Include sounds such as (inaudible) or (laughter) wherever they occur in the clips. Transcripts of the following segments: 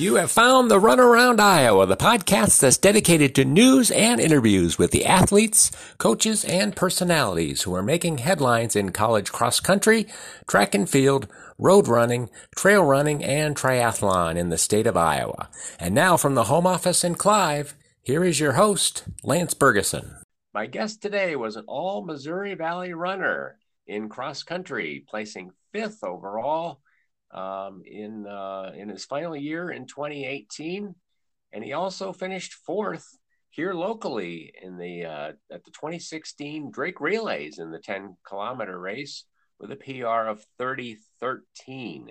You have found the Runaround Iowa, the podcast that's dedicated to news and interviews with the athletes, coaches, and personalities who are making headlines in college cross country, track and field, road running, trail running, and triathlon in the state of Iowa. And now from the home office in Clive, here is your host, Lance Bergeson. My guest today was an all Missouri Valley runner in cross country, placing fifth overall um, in uh, in his final year in 2018, and he also finished fourth here locally in the uh, at the 2016 Drake Relays in the 10 kilometer race with a PR of 3013.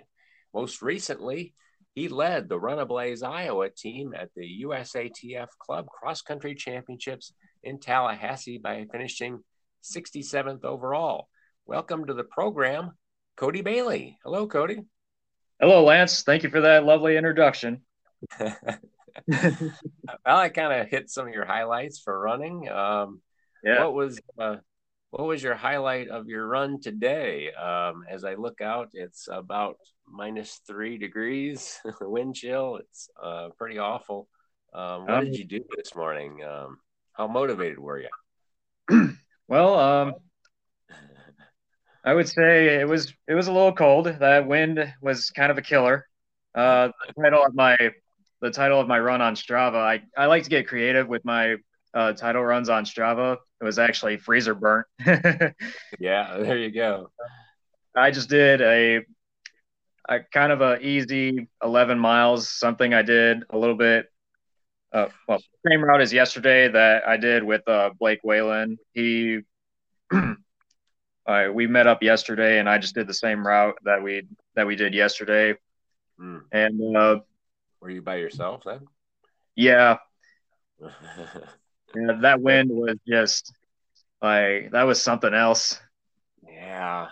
Most recently, he led the Runablaze Iowa team at the USATF Club Cross Country Championships in Tallahassee by finishing 67th overall. Welcome to the program, Cody Baele. Hello, Cody. Hello, Lance. Thank you for that lovely introduction. well, (laughs) I kind of hit some of your highlights for running. Um, yeah. What was uh, what was your highlight of your run today? Um, as I look out, it's about minus three degrees, (laughs) wind chill. It's uh, pretty awful. Um, what um, did you do this morning? Um, how motivated were you? (clears throat) well, um, I would say it was it was a little cold. That wind was kind of a killer. Uh, the title of my the title of my run on Strava. I, I like to get creative with my uh, title runs on Strava. It was actually freezer burnt. (laughs) yeah, there you go. I just did a, a kind of a easy 11 miles. Something I did a little bit. Uh, well, same route as yesterday that I did with uh, Blake Whalen. He uh, we met up yesterday, and I just did the same route that we that we did yesterday. Mm. And uh, were you by yourself then? Yeah. (laughs) yeah, that wind was just like that was something else. Yeah.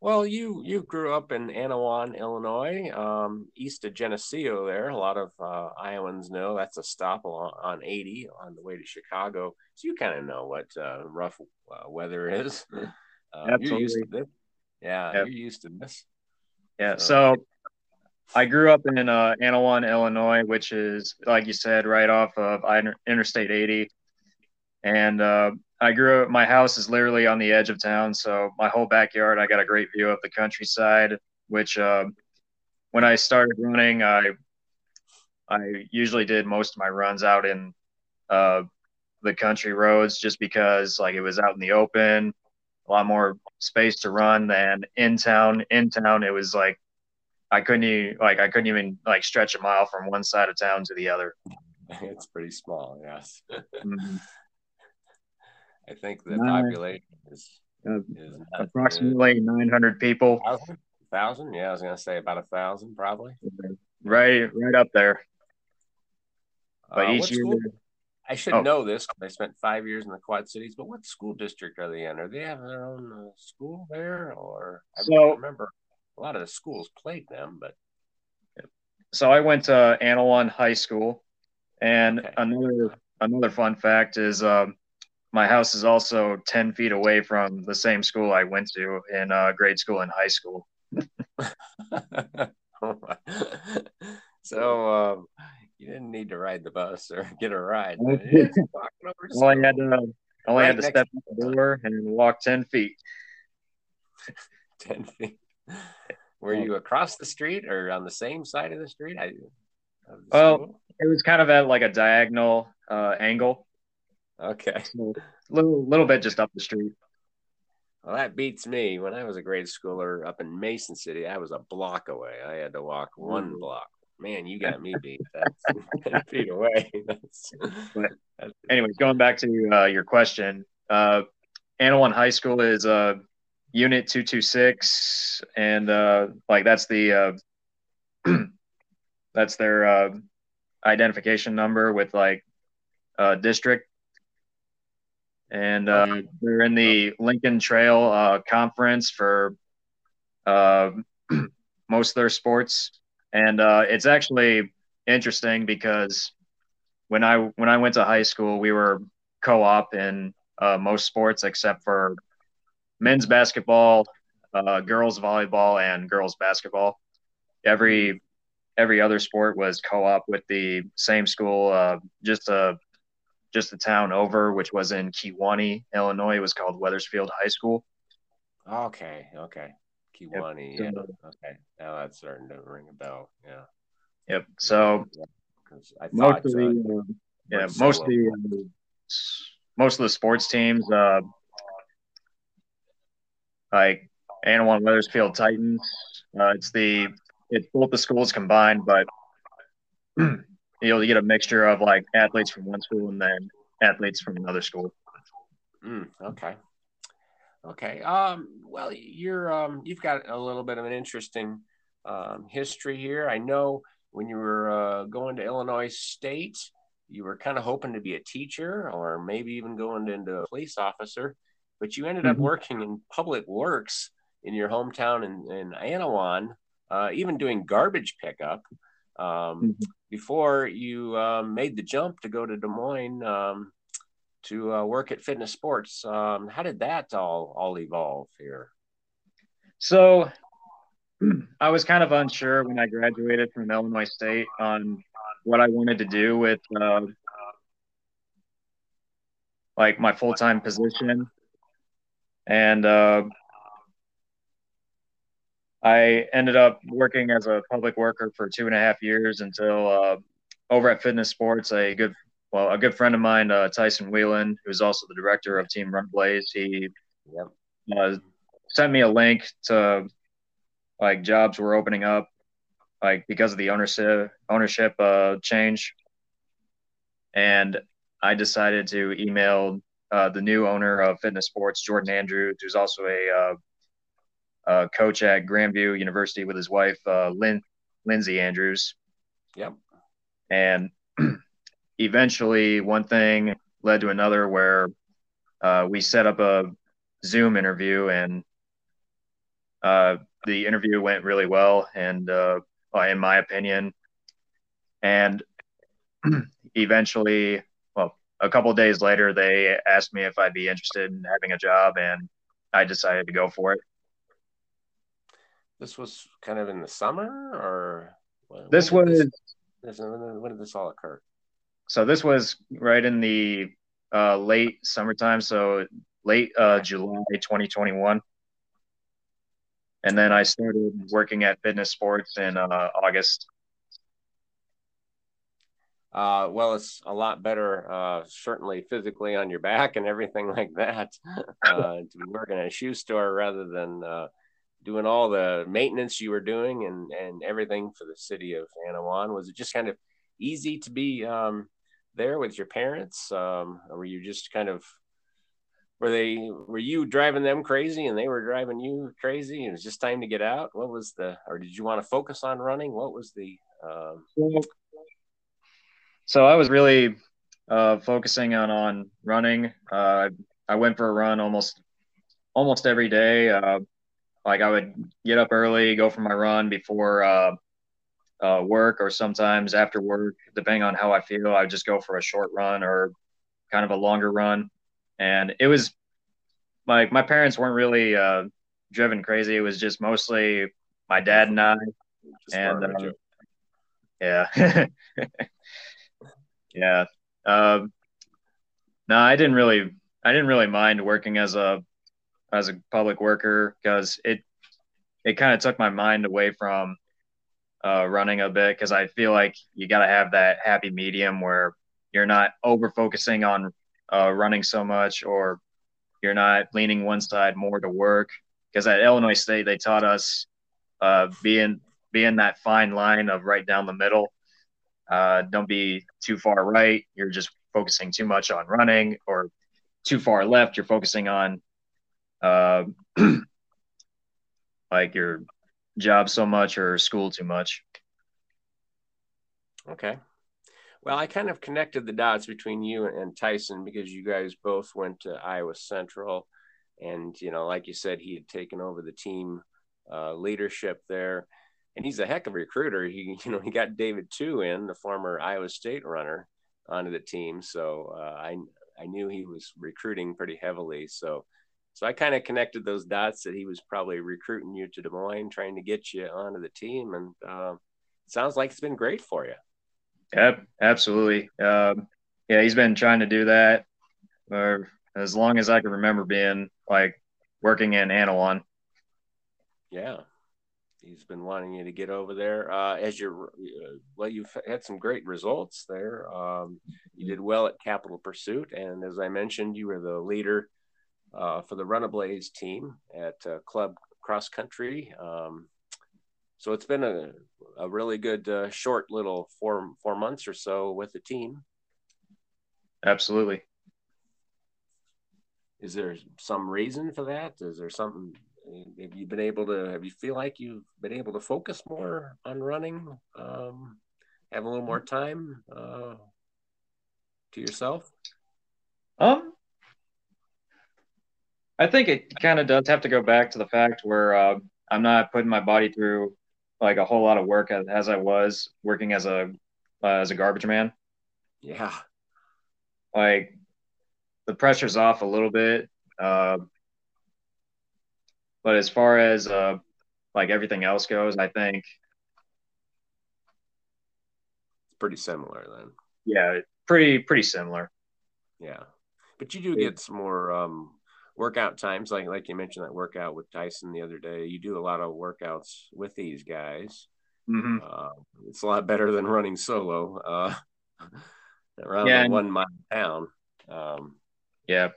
Well, you you grew up in Annawan, Illinois, um, east of Geneseo. There, a lot of uh, Iowans know that's a stop on, on 80 on the way to Chicago. So you kind of know what uh, rough uh, weather is. (laughs) Uh, Absolutely. You're used to this. Yeah, yep. you're used to this. Yeah. So, so I grew up in uh, Annawan, Illinois, which is, like you said, right off of Interstate 80. And uh, I grew up, my house is literally on the edge of town. So, my whole backyard, I got a great view of the countryside, which uh, when I started running, I I usually did most of my runs out in uh, the country roads just because like it was out in the open a lot more space to run than in town. In town, it was like I couldn't even like I couldn't even like stretch a mile from one side of town to the other. (laughs) It's pretty small, yes. mm-hmm. (laughs) I think the Nine, population is, uh, is approximately 900 people. Thousand? thousand? Yeah, I was gonna say about a thousand, probably. Right, right up there. But uh, each year, school? I should oh. know this. I spent five years in the Quad Cities, but what school district are they in? Are they have their own uh, school there, or I so, remember a lot of the schools played them, but. So I went to Annawan High School, and okay. another another fun fact is um, my house is also ten feet away from the same school I went to in uh, grade school and high school. (laughs) (laughs) so um, need to ride the bus or (laughs) get a ride. well, (laughs) I had to, only right had to step out the door and walk 10 feet. (laughs) 10 feet. Were you across the street or on the same side of the street? I, well, school? it was kind of at like a diagonal uh, angle. Okay. So a little, little bit just up the street. Well, that beats me. When I was a grade schooler up in Mason City, I was a block away. I had to walk one block man, you got me (laughs) beat. That's 10 feet away. That's, but anyways, going back to uh, your question, uh, Annawan High School is uh, Unit 226, and uh, like that's the uh, (clears throat) that's their uh, identification number with like uh, district. And uh, they're in the Lincoln Trail uh, conference for uh, (clears throat) most of their sports and uh, it's actually interesting because when I when I went to high school, we were co-op in uh, most sports except for men's basketball, uh, girls volleyball, and girls basketball. Every every other sport was co-op with the same school, uh, just a just a town over, which was in Kewanee, Illinois. It was called Wethersfield High School. Okay, okay, Kewanee. Yep. Yeah. Okay, now that's starting to ring a bell. Yeah. Yep. So I thought, most of the uh, yeah most of the uh, most of the sports teams uh, like Annawan Wethersfield Titans. Uh, it's the it's both the schools combined, but (clears throat) you'll get a mixture of like athletes from one school and then athletes from another school. Mm, okay. Okay. Um, well, you're um, you've got a little bit of an interesting um, history here. I know when you were uh, going to Illinois State, you were kind of hoping to be a teacher or maybe even going into a police officer, but you ended mm-hmm. up working in public works in your hometown in, in Annawan, uh, even doing garbage pickup um, mm-hmm. before you um, made the jump to go to Des Moines um, to uh, work at Fitness Sports. Um, how did that all all evolve here? So, (clears throat) I was kind of unsure when I graduated from Illinois State on what I wanted to do with uh, like my full time position, and uh, I ended up working as a public worker for two and a half years until uh, over at Fitness Sports, a good well, a good friend of mine, uh, Tyson Whelan, who's also the director of Team Run Blaze, he yep. uh, sent me a link to like jobs were opening up, like because of the ownership ownership uh, change, and I decided to email uh, the new owner of Fitness Sports, Jordan Andrews, who's also a uh, uh, coach at Grandview University with his wife, uh, Lynn, Lindsay Andrews. Yep. And (clears throat) eventually, one thing led to another where uh, we set up a Zoom interview, and uh, the interview went really well, and uh, in my opinion, and (clears throat) eventually, well, a couple days later, they asked me if I'd be interested in having a job, and I decided to go for it. This was kind of in the summer, or when, this when was this, when did this all occur? So this was right in the uh, late summertime, so late uh, July 2021. And then I started working at Fitness Sports in uh, August. Uh, well, it's a lot better, uh, certainly physically on your back and everything like that, uh, (laughs) to be working at a shoe store rather than uh, doing all the maintenance you were doing and and everything for the city of Annawan? Was it just kind of easy to be um, there with your parents, um, or were you just kind of were they were you driving them crazy and they were driving you crazy? It was just time to get out. What was the or did you want to focus on running? What was the um... so I was really uh, focusing on on running. Uh, I went for a run almost almost every day. Uh, like I would get up early, go for my run before uh, work, or sometimes after work, depending on how I feel. I would just go for a short run or kind of a longer run. And it was like my parents weren't really uh, driven crazy. It was just mostly my dad and I. Just and uh, yeah, (laughs) yeah. Um, no, I didn't really, I didn't really mind working as a as a public worker because it it kind of took my mind away from uh, running a bit because I feel like you got to have that happy medium where you're not over focusing on uh, running so much or you're not leaning one side more to work because at Illinois State they taught us uh, being being that fine line of right down the middle. Uh, don't be too far right. You're just focusing too much on running, or too far left. You're focusing on uh, (clears throat) like your job so much or school too much. Okay. Well, I kind of connected the dots between you and Tyson because you guys both went to Iowa Central. And, you know, like you said, he had taken over the team uh, leadership there. And he's a heck of a recruiter. He, (laughs) you know, he got David Two in, the former Iowa State runner, onto the team. So uh, I, I knew he was recruiting pretty heavily. So so I kind of connected those dots that he was probably recruiting you to Des Moines, trying to get you onto the team. And uh, sounds like it's been great for you. Yep, absolutely. Um, yeah, he's been trying to do that for as long as I can remember being like working in Annawan. Yeah, he's been wanting you to get over there. Uh, as you're, uh, well, you've had some great results there. Um, you did well at Capitol Pursuit, and as I mentioned, you were the leader uh, for the Runablaze team at uh, Club Cross Country. Um, so it's been a, a really good uh, short little four four months or so with the team. Absolutely. Is there some reason for that? Is there something have you been able to have you feel like you've been able to focus more on running um, have a little more time uh, to yourself um i think it kind of does have to go back to the fact where uh, i'm not putting my body through like a whole lot of work as, as i was working as a uh, as a garbage man yeah like the pressure's off a little bit uh, but as far as uh, like everything else goes, I think it's pretty similar then. Yeah, pretty pretty similar. Yeah, but you do get some more um, workout times, like like you mentioned that workout with Tyson the other day. You do a lot of workouts with these guys. Mm-hmm. Uh, it's a lot better than running solo uh, (laughs) around yeah, one mile town. Um, yeah,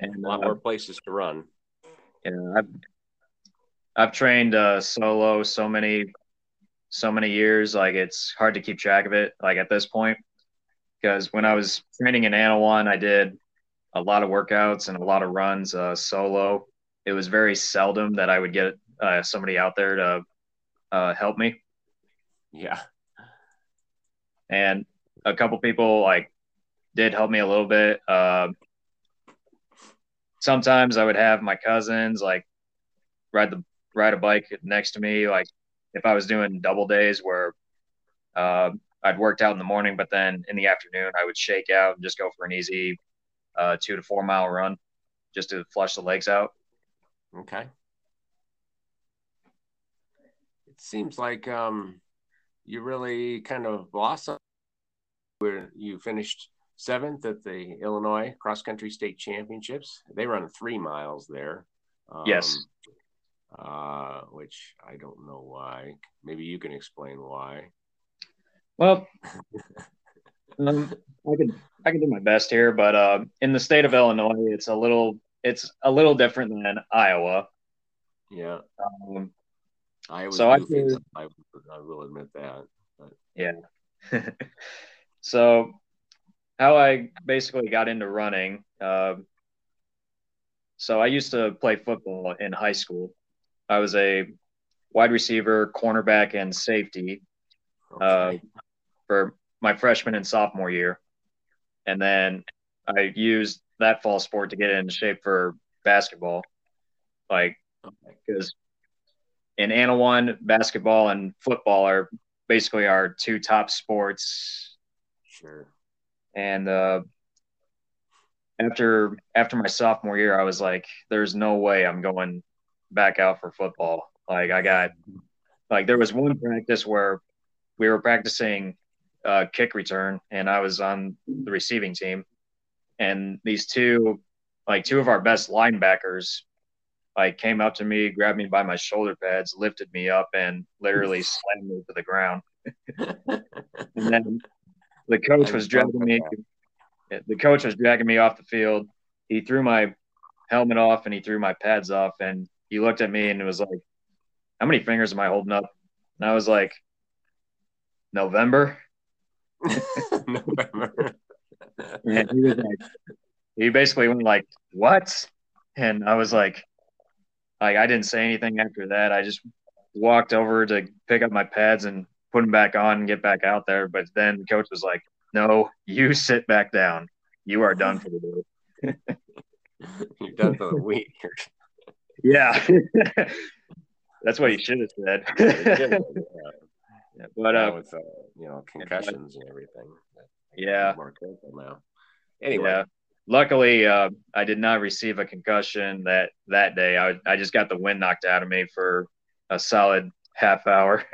and a lot uh, more places to run. Yeah, I've I've trained uh, solo so many so many years like it's hard to keep track of it like at this point because when I was training in Annawan I did a lot of workouts and a lot of runs uh, solo. It was very seldom that I would get uh, somebody out there to uh, help me. Yeah. And a couple people like did help me a little bit. Uh, sometimes I would have my cousins like ride the ride a bike next to me. Like if I was doing double days where uh, I'd worked out in the morning, but then in the afternoon I would shake out and just go for an easy uh, two to four mile run just to flush the legs out. Okay. It seems like um, you really kind of blossomed where you finished seventh at the Illinois Cross Country State Championships. They run three miles there. Um, yes uh, which I don't know why. Maybe you can explain why. Well, (laughs) um, I could I can do my best here, but uh, in the state of Illinois, it's a little it's a little different than Iowa. Yeah. Um, I so I, I, I will admit that. But. Yeah. (laughs) so how I basically got into running. Uh, so I used to play football in high school, I was a wide receiver, cornerback, and safety uh, okay. uh, for my freshman and sophomore year. And then I used that fall sport to get in shape for basketball. Like, because in Annawan, basketball and football are basically our two top sports. Sure. And uh, after after my sophomore year, I was like, "There's no way I'm going back out for football. Like I got like there was one practice where we were practicing uh, kick return and I was on the receiving team and these two like two of our best linebackers like came up to me, grabbed me by my shoulder pads, lifted me up and literally (laughs) slammed me to the ground. (laughs) and then the coach was dragging me the coach was dragging me off the field. He threw my helmet off and he threw my pads off and he looked at me and it was like, "How many fingers am I holding up?" And I was like, "November." (laughs) November. and he was like, he basically went like, "What?" And I was like, like I didn't say anything after that. I just walked over to pick up my pads and put them back on and get back out there. But then the coach was like, "No, you sit back down. You are done for the day." (laughs) You're done for the week. (laughs) Yeah. That's what he should have said. Yeah. But uh, with uh, you know concussions and everything. Yeah. More careful now. Anyway. Yeah. Luckily, uh, I did not receive a concussion that that day. I I just got the wind knocked out of me for a solid half hour.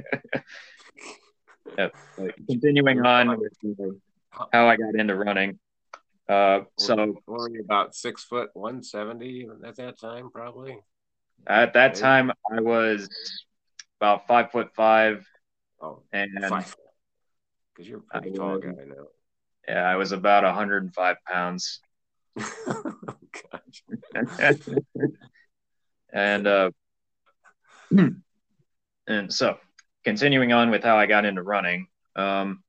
(laughs) continuing on with how I got into running. Uh, so only about six foot one seventy at that time, probably. At that time, I was about five foot five. Oh, and because you're a pretty I tall was, guy now. Yeah, I was about 105 pounds. (laughs) oh, (laughs) and uh, (clears throat) and so continuing on with how I got into running. Um,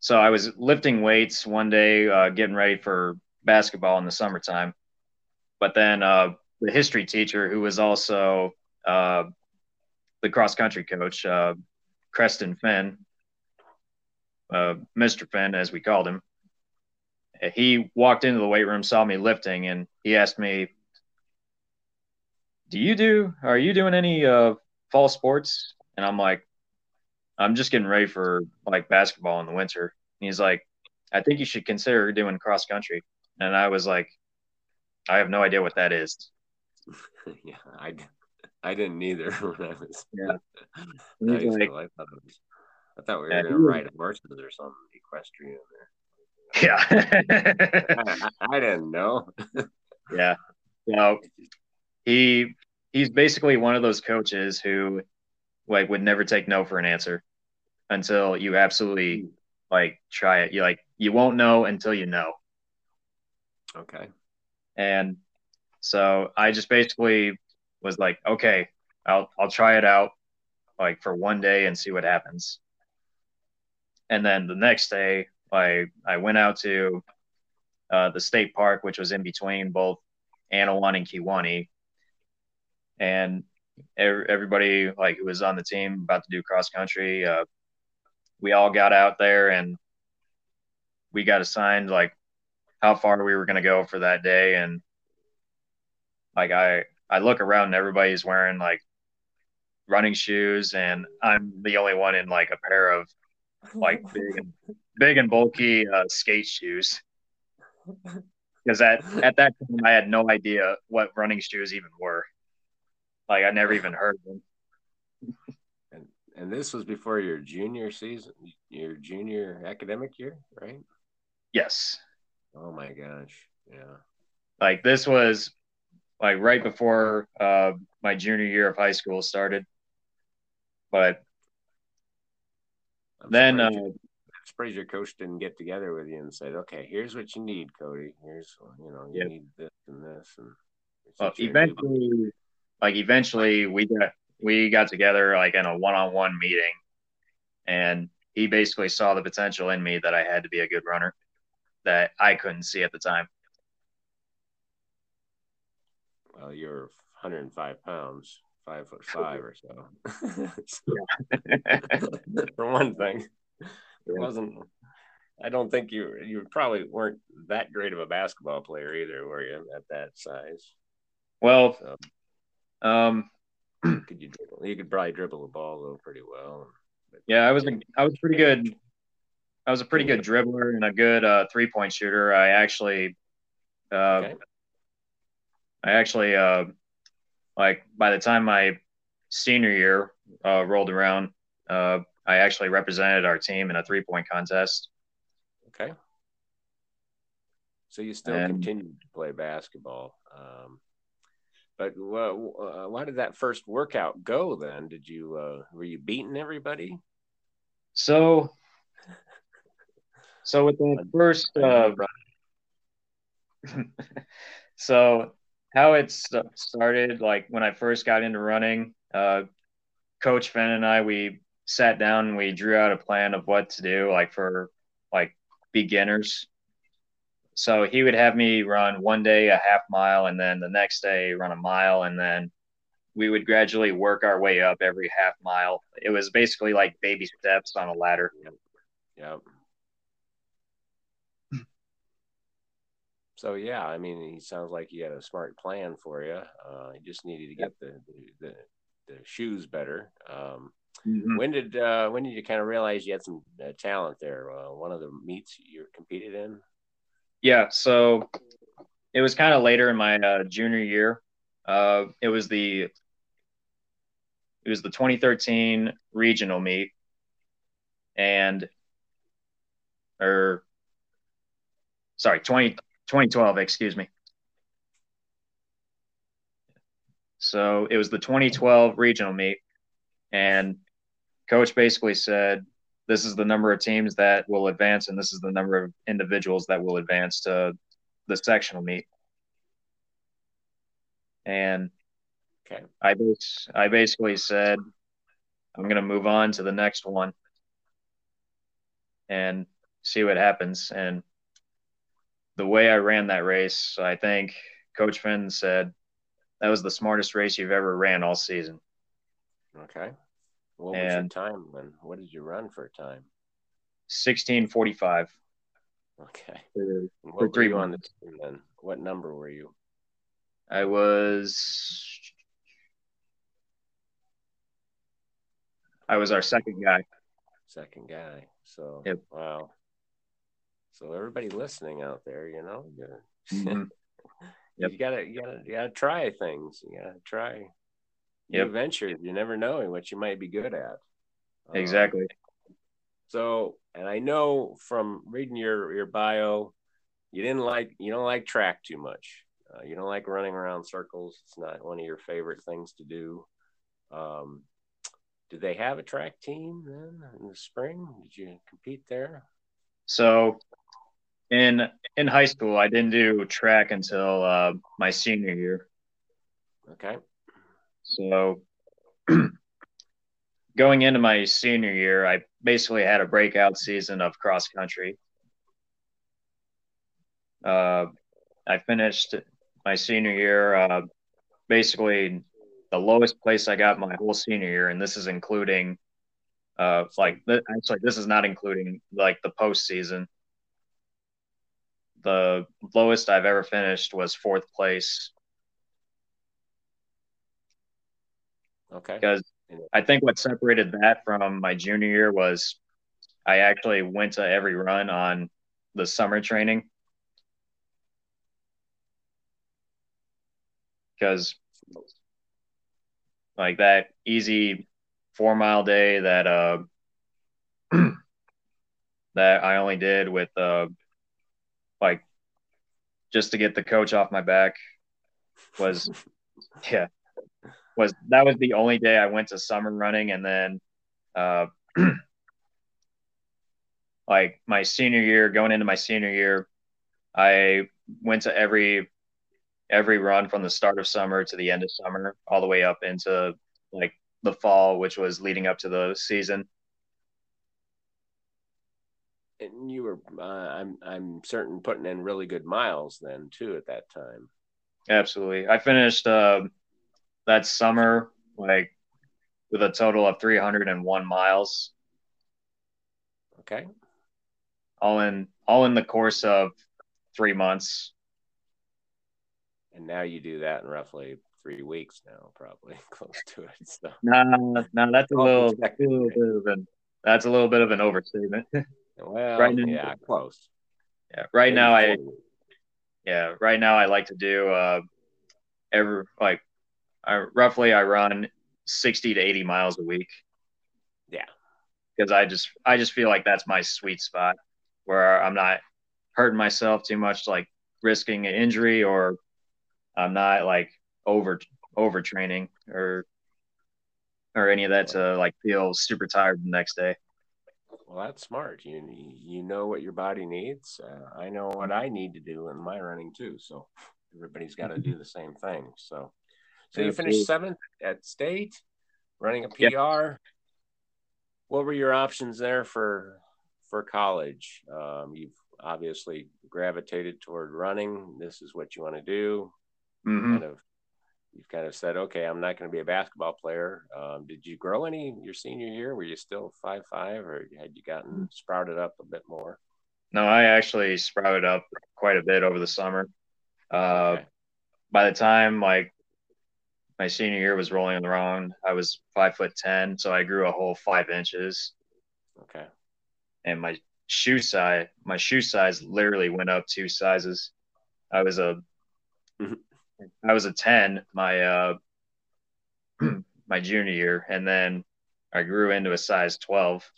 so I was lifting weights one day, uh, getting ready for basketball in the summertime. But then uh, the history teacher, who was also uh, the cross country coach, uh, Creston Finn, uh, Mr. Finn, as we called him, he walked into the weight room, saw me lifting, and he asked me, "Do you do? Are you doing any uh, fall sports?" And I'm like, "I'm just getting ready for like basketball in the winter." And he's like, "I think you should consider doing cross country." And I was like, "I have no idea what that is." (laughs) yeah, I, I didn't either (laughs) when I was. Yeah. (laughs) like, I thought was. I thought we were yeah, going to ride horses or (laughs) something equestrian there. Yeah. I, I, didn't know. yeah. So he he's basically one of those coaches who like would never take no for an answer until you absolutely hmm. like try it. You like you won't know until you know. Okay. And so I just basically was like, okay, I'll I'll try it out like for one day and see what happens. And then the next day I I went out to uh, the state park, which was in between both Annawan and Kewanee, and everybody like who was on the team about to do cross country, uh, we all got out there and we got assigned like how far we were going to go for that day, and like I I look around and everybody's wearing like running shoes, and I'm the only one in like a pair of like (laughs) big and big and bulky uh, skate shoes. Because at at that time I had no idea what running shoes even were. Like I never even heard of them. And and this was before your junior season, your junior academic year, right? Yes. Oh my gosh. Yeah. Like this was like right before uh, my junior year of high school started. But I'm then surprised, uh, I'm surprised your coach didn't get together with you and said, "Okay, here's what you need, Cody. Here's you know you need this and this." And well, eventually, like eventually, we got we got together like in a one-on-one meeting, and he basically saw the potential in me that I had to be a good runner that I couldn't see at the time. Well, you're 105 pounds five foot (laughs) five or so. (laughs) For one thing, it wasn't. I don't think you you probably weren't that great of a basketball player either, were you? At that size. Well, so, um, (clears throat) could you dribble? You could probably dribble the ball though pretty well. But, yeah, I was a, (laughs) I was pretty good. I was a pretty good dribbler and a good uh, three point shooter. I actually, uh, okay. I actually uh, like by the time my senior year uh, rolled around, uh, I actually represented our team in a three point contest. Okay. So you still and, continued to play basketball. Um, but uh, why did that first workout go then? Did you, uh, were you beating everybody? So, so with the (laughs) first, uh, (laughs) so how it started, like when I first got into running, uh, Coach Finn and I, we sat down and we drew out a plan of what to do, like for like beginners. So he would have me run one day a half mile, and then the next day run a mile, and then we would gradually work our way up every half mile. It was basically like baby steps on a ladder. Yep. So yeah, I mean, he sounds like he had a smart plan for you. Uh, he just needed to get the the, the, shoes better. Um, mm-hmm. When did uh, when did you kind of realize you had some uh, talent there? Uh, one of the meets you competed in. Yeah, so it was kind of later in my uh, junior year. Uh, it was the it was the 2013 regional meet, and or sorry 20, 2012 excuse me so it was the 2012 regional meet and coach basically said this is the number of teams that will advance and this is the number of individuals that will advance to the sectional meet and Okay. I bas- I basically said I'm going to move on to the next one and see what happens. And the way I ran that race, I think Coach Finn said that was the smartest race you've ever ran all season. Okay. What was your time then? What did you run for a time? 1645. Okay. For, And For three on the months. team then? What number were you? I was I was our second guy. Second guy. So Yep. wow. So everybody listening out there, you know, you're, Mhm. (laughs) Yep. you gotta you gotta you gotta try things. You gotta try Yep. ventures. You never know what you might be good at. Um, Exactly. So, and I know from reading your your bio, you didn't like you don't like track too much. Uh, you don't like running around circles. It's not one of your favorite things to do. Um, did they have a track team then in the spring? Did you compete there? So in in high school, I didn't do track until uh, my senior year. Okay. So (clears throat) going into my senior year, I basically had a breakout season of cross country. Uh, I finished my senior year uh, basically the lowest place I got my whole senior year, and this is including uh, like th- actually this is not including like the postseason. The lowest I've ever finished was fourth place Okay. because I think what separated that from my junior year was I actually went to every run on the summer training because like that easy four mile day that uh (clears throat) that I only did with uh like just to get the coach off my back was (laughs) yeah was that was the only day I went to summer running. And then uh (clears throat) like my senior year going into my senior year I went to every every run from the start of summer to the end of summer all the way up into like the fall which was leading up to the season and you were, uh, I'm, I'm certain putting in really good miles then too at that time. absolutely I finished uh, that summer like with a total of 301 miles Okay. all in all in the course of three months And now you do that in roughly three weeks now, probably (laughs) close to it. So no no that's a little, a little bit of an that's a little bit of an overstatement (laughs) well, Right now- yeah, close. yeah right Maybe now I 40. yeah right now I like to do uh every like I roughly I run 60 to 80 miles a week Yeah. because I just I just feel like that's my sweet spot where I'm not hurting myself too much like risking an injury or I'm not like over overtraining or or any of that to like feel super tired the next day. Well, that's smart. You you know what your body needs. Uh, I know what I need to do in my running too. So everybody's got to do (laughs) the same thing. So, so you finished seventh at state, running a PR. Yep. What were your options there for for college? Um, you've obviously gravitated toward running. This is what you want to do. hmm Kind of, you've kind of said, okay, I'm not going to be a basketball player. Um, did you grow any your senior year? Were you still five five, or had you gotten sprouted up a bit more? No, I actually sprouted up quite a bit over the summer. Uh, Okay. by the time like my senior year was rolling around, I was five foot ten, so I grew a whole five inches, Okay. and my shoe size, my shoe size literally went up two sizes. I was a, Mhm. I was a ten my uh, (clears throat) my junior year, and then I grew into a size twelve.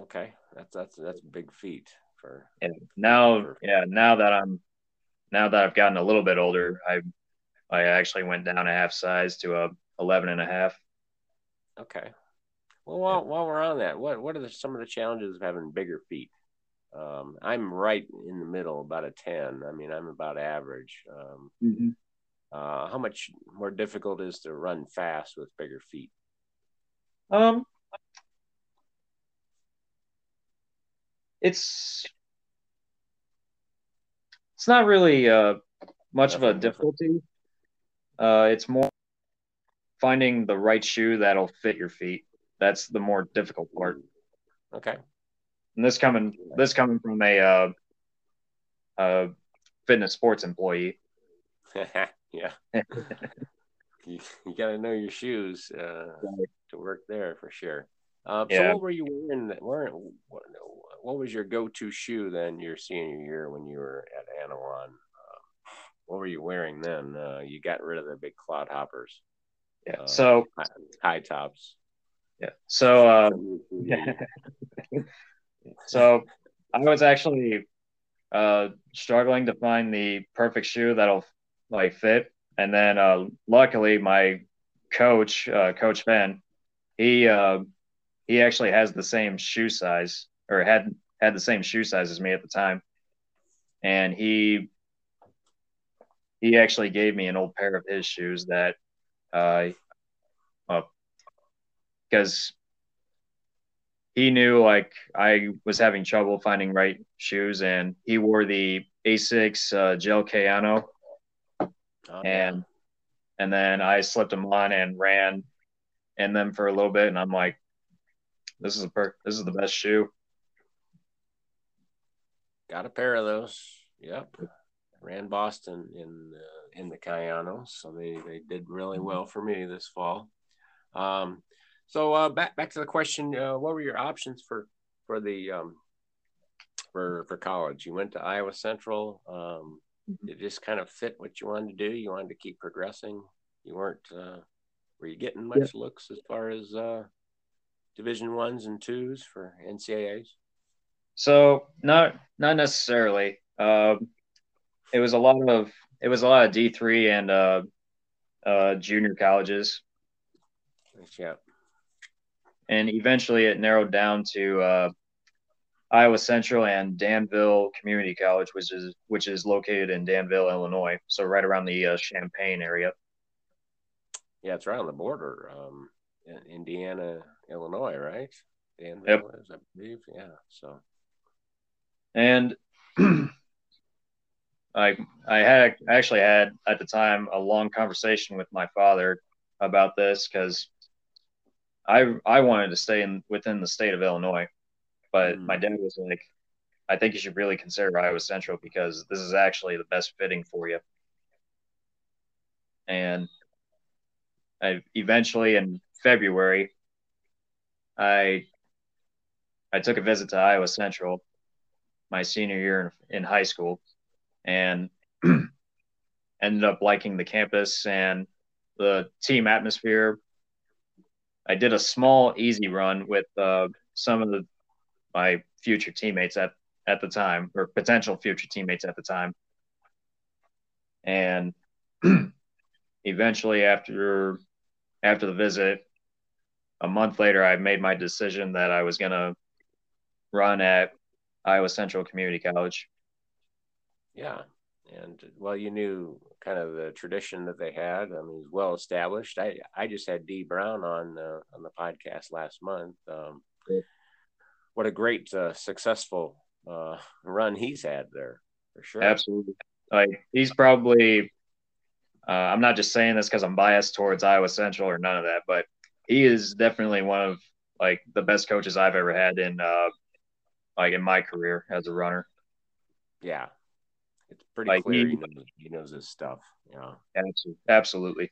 Okay, that's that's that's big feet for. And now, for, yeah, now that I'm, now that I've gotten a little bit older, I, I actually went down a half size to a 11 and a half. Okay. Well, while, while we're on that, what what are the, some of the challenges of having bigger feet? Um, I'm right in the middle, about a 10. I mean, I'm about average. Um, mm-hmm. uh, how much more difficult is to run fast with bigger feet? Um, it's it's not really uh, much of a difficulty. Uh, it's more finding the right shoe that'll fit your feet. That's the more difficult part. Okay. And this coming this coming from a uh, uh, fitness sports employee. (laughs) yeah. (laughs) you, you got to know your shoes uh, to work there for sure. Uh, yeah. So what were you wearing? Wearing what, what was your go-to shoe then your senior year when you were at Annawan? Uh, what were you wearing then? Uh, you got rid of the big clodhoppers. Yeah. Uh, so high, high, tops. Yeah. So uh, (laughs) so I was actually uh, struggling to find the perfect shoe that'll like fit, and then uh, luckily my coach, uh, Coach Ben, he uh, he actually has the same shoe size or had had the same shoe size as me at the time, and he he actually gave me an old pair of his shoes that uh, because he knew like I was having trouble finding right shoes, and he wore the Asics uh, Gel Kayano, oh, and and then I slipped them on and ran in them for a little bit, and I'm like, this is a per- this is the best shoe. Got a pair of those. Yep. Ran Boston in uh, in the Kayanos, so they they did really mm-hmm. well for me this fall. Um, so uh, back back to the question: uh, What were your options for for the um, for for college? You went to Iowa Central. Um, mm-hmm. It just kind of fit what you wanted to do. You wanted to keep progressing. You weren't. Uh, were you getting much yeah. looks as far as uh, Division ones and twos for NCAA's? So not not necessarily. Um, it was a lot of it was a lot of D three and uh, uh, junior colleges. Yeah and eventually it narrowed down to uh, Iowa Central and Danville Community College, which is which is located in Danville, Illinois, so right around the uh, Champaign area. Yeah, it's right on the border, um, Indiana, Illinois, right? Danville yep. is, I believe. Yeah, so. And (clears throat) I I had actually had at the time a long conversation with my father about this because I I wanted to stay in within the state of Illinois, but mm. my dad was like, I think you should really consider Iowa Central because this is actually the best fitting for you. And I eventually in February, I I took a visit to Iowa Central my senior year in, in high school and (clears throat) ended up liking the campus and the team atmosphere I did a small easy run with uh, some of the my future teammates at at the time or potential future teammates at the time, and (clears throat) eventually after after the visit, a month later, I made my decision that I was gonna run at Iowa Central Community College. Yeah, and well, you knew kind of the tradition that they had. I mean, was well established. I I just had D Brown on uh, on the podcast last month. Um, what a great uh, successful uh, run he's had there for sure. Absolutely, like he's probably. Uh, I'm not just saying this because I'm biased towards Iowa Central or none of that, but he is definitely one of like the best coaches I've ever had in uh, like in my career as a runner. Yeah, it's pretty like clear he, he, knows, he knows his stuff. Yeah, absolutely.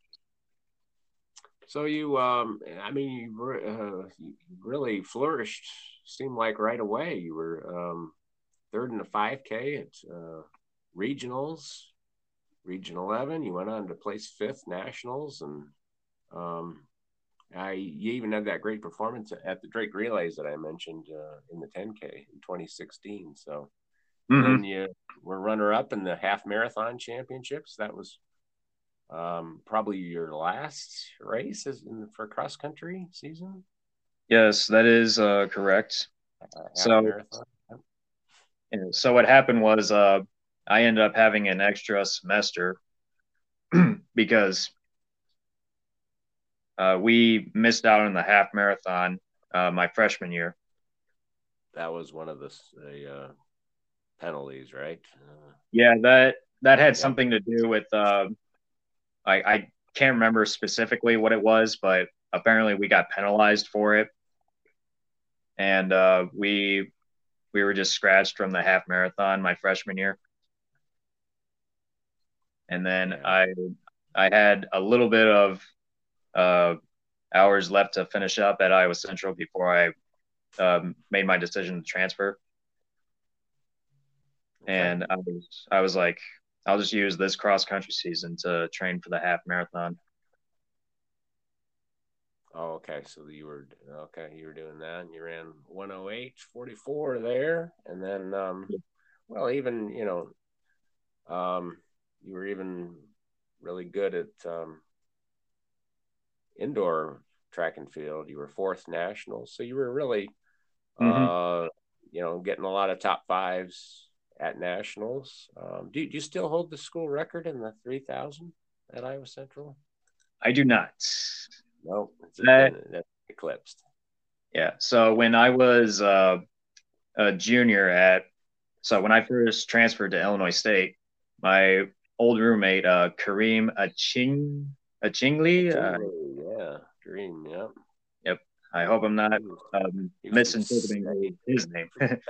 So you, um, I mean, you, uh, you really flourished. Seemed like right away you were um, third in the 5K at uh, regionals, region 11. You went on to place fifth nationals, and um, I you even had that great performance at the Drake Relays that I mentioned uh, in the 10K in 2016. So mm-hmm. then you were runner up in the half marathon championships. That was um, probably your last race in, for cross country season. Yes, that is uh, correct. Uh, so, so what happened was uh, I ended up having an extra semester (clears throat) because uh, we missed out on the half marathon uh, my freshman year. That was one of the, the uh, penalties, right? yeah, that that had yeah. something to do with. Uh, I, I can't remember specifically what it was, but apparently we got penalized for it, and uh, we we were just scratched from the half marathon my freshman year. And then yeah. I I had a little bit of uh, hours left to finish up at Iowa Central before I um, made my decision to transfer. Okay. And I was I was like, I'll just use this cross country season to train for the half marathon. Oh, okay. So you were okay. You were doing that, and you ran 108 44 there, and then, um, well, even you know, um, you were even really good at um, indoor track and field. You were fourth national, so you were really, mm-hmm. uh, you know, getting a lot of top fives at nationals. Um, do, do you still hold the school record in the three thousand at Iowa Central? I do not. No, that, that's eclipsed. Yeah. So when I was uh, a junior at, so when I first transferred to Illinois State, my old roommate uh, Kareem Aching Achingli. Uh, yeah, Dream. Yep. Yep. I hope I'm not um, misinterpreting his name. (laughs)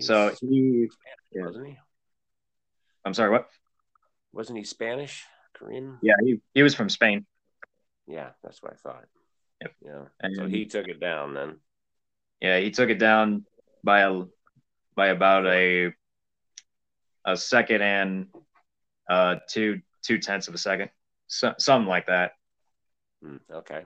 So he, yeah. wasn't he? I'm sorry. What? Wasn't he Spanish? Korean? Yeah, he, he was from Spain. Yeah, that's what I thought. Yep. Yeah. And so he took it down then. Yeah, he took it down by a by about a a second and uh, two two tenths of a second, so, something like that. Mm, okay,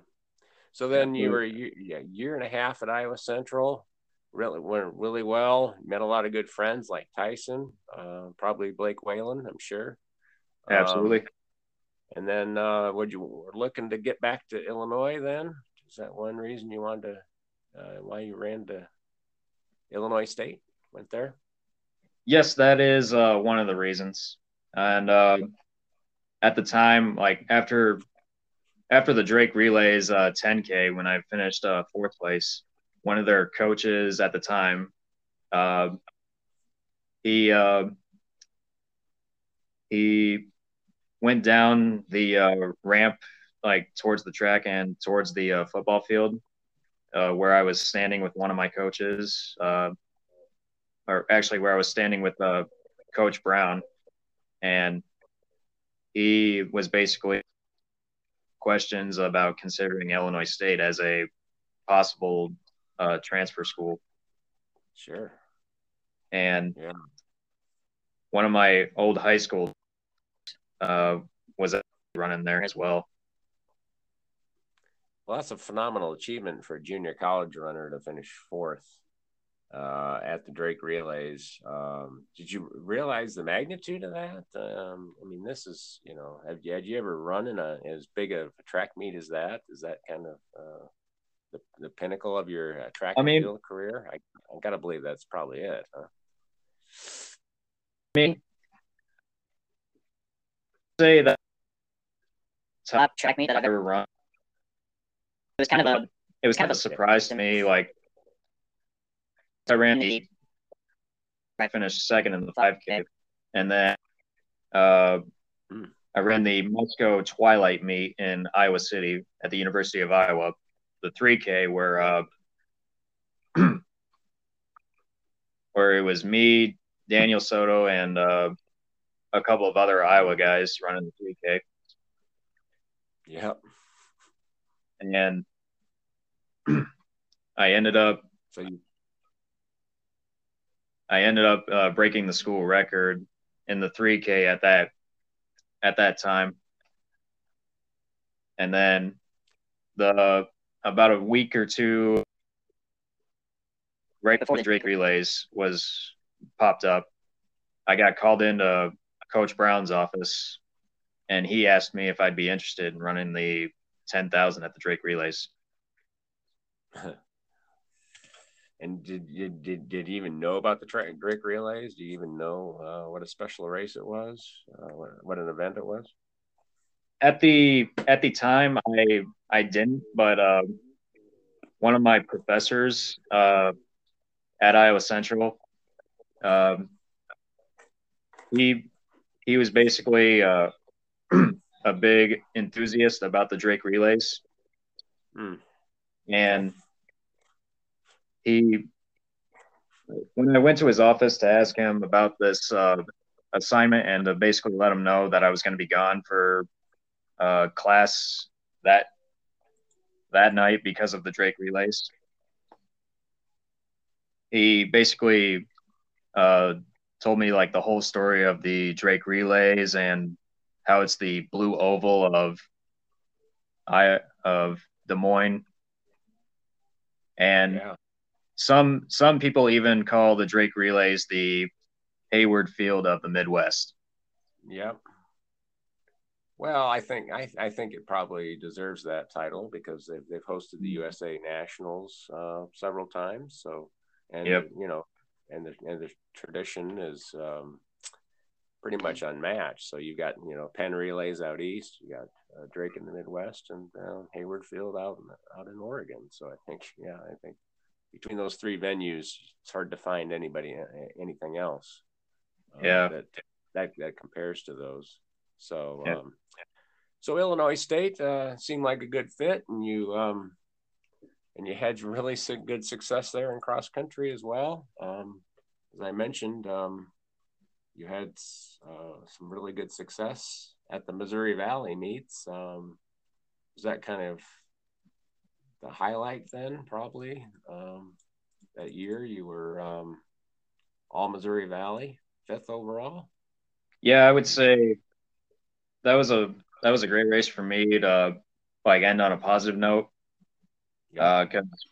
so then you were yeah year and a half at Iowa Central. Really went really well. Met a lot of good friends like Tyson, uh, probably Blake Whalen, I'm sure. Absolutely. Um, and then uh, would you were looking to get back to Illinois? Then is that one reason you wanted to? Uh, why you ran to Illinois State? Went there yes, that is uh, one of the reasons. And uh, at the time, like after after the Drake Relays uh, 10K, when I finished uh, fourth place, one of their coaches at the time, uh, he uh, he went down the uh, ramp like towards the track and towards the uh, football field, uh, where I was standing with one of my coaches. Uh, or actually where I was standing with uh, Coach Brown, and he was basically questions about considering Illinois State as a possible uh, transfer school. Sure. And yeah. one of my old high school uh, was running there as well. Well, that's a phenomenal achievement for a junior college runner to finish fourth uh, at the Drake Relays. Um, did you realize the magnitude of that? Um, I mean, this is you know, have you had you ever run in a as big of a track meet as that? Is that kind of uh, the the pinnacle of your uh, track I mean, field career? I I gotta believe that's probably it. Huh? I mean, say that top track meet that I've ever run. It was kind of a it was kind of a surprise to me, like I ran the I finished second in the 5K, and then uh, hmm. I ran the Musco Twilight meet in Iowa City at the University of Iowa, the 3K, where uh, (clears throat) where it was me, Daniel Soto, and uh, a couple of other Iowa guys running the 3K. Yep. And (clears throat) I ended up. So you I ended up uh, breaking the school record in the 3K at that at that time, and then the about a week or two right before the Drake relays was popped up. I got called into Coach Brown's office, and he asked me if I'd be interested in running the ten thousand at the Drake relays. (laughs) and did you did, did you even know about the Drake relays? Do you even know uh, what a special race it was? Uh, what, what an event it was? At the at the time, I I didn't, but uh, one of my professors uh, at Iowa Central, um, he he was basically uh, (clears throat) a big enthusiast about the Drake relays, mm. and he when I went to his office to ask him about this uh, assignment and to basically let him know that I was going to be gone for uh, class that that night because of the Drake relays. He basically uh, told me like the whole story of the Drake relays and how it's the blue oval of I of Des Moines, and yeah. some some people even call the Drake relays the Hayward Field of the Midwest. Yep. Well, I think I, I think it probably deserves that title because they've they've hosted the USA Nationals uh, several times. So, and yep. you know, and the and the tradition is um, pretty much unmatched. So you've got you know Penn relays out east, you got uh, Drake in the Midwest, and uh, Hayward Field out in, out in Oregon. So I think yeah, I think between those three venues, it's hard to find anybody anything else. Uh, yeah, that that that compares to those. So, yeah. um, so Illinois State uh, seemed like a good fit, and you um, and you had really good success there in cross country as well. Um, as I mentioned, um, you had uh, some really good success at the Missouri Valley meets. Um, was that kind of the highlight then? Probably um, that year you were um, all Missouri Valley, fifth overall. Yeah, I would say that was a that was a great race for me to like end on a positive note. Because uh,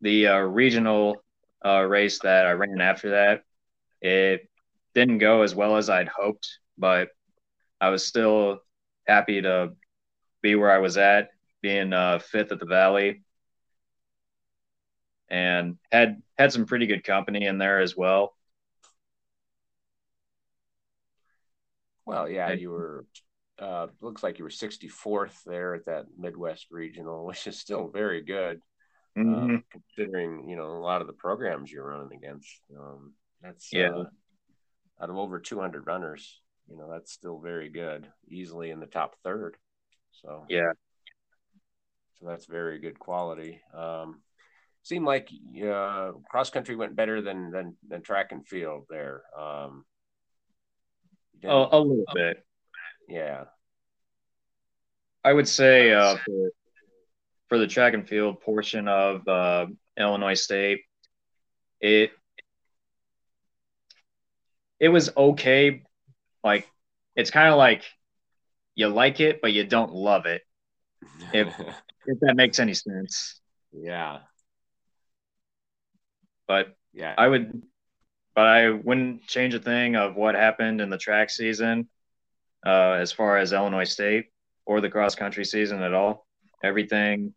the uh, regional uh, race that I ran after that, it didn't go as well as I'd hoped, but I was still happy to be where I was at, being uh, fifth at the Valley, and had had some pretty good company in there as well. Well, yeah, you were. Uh, looks like you were 64th there at that Midwest regional, (laughs) which is still very good, mm-hmm. uh, considering you know a lot of the programs you're running against. Um, that's yeah. Uh, out of over 200 runners, you know that's still very good, easily in the top third. So yeah, so that's very good quality. Um, seemed like uh, cross country went better than than than track and field there. Um, a, a little bit. Yeah. I would say uh, for, for the track and field portion of uh, Illinois State, it it was okay. Like it's kind of like you like it, but you don't love it. If (laughs) if that makes any sense. Yeah. But yeah, I would but I wouldn't change a thing of what happened in the track season uh, as far as Illinois State or the cross country season at all. Everything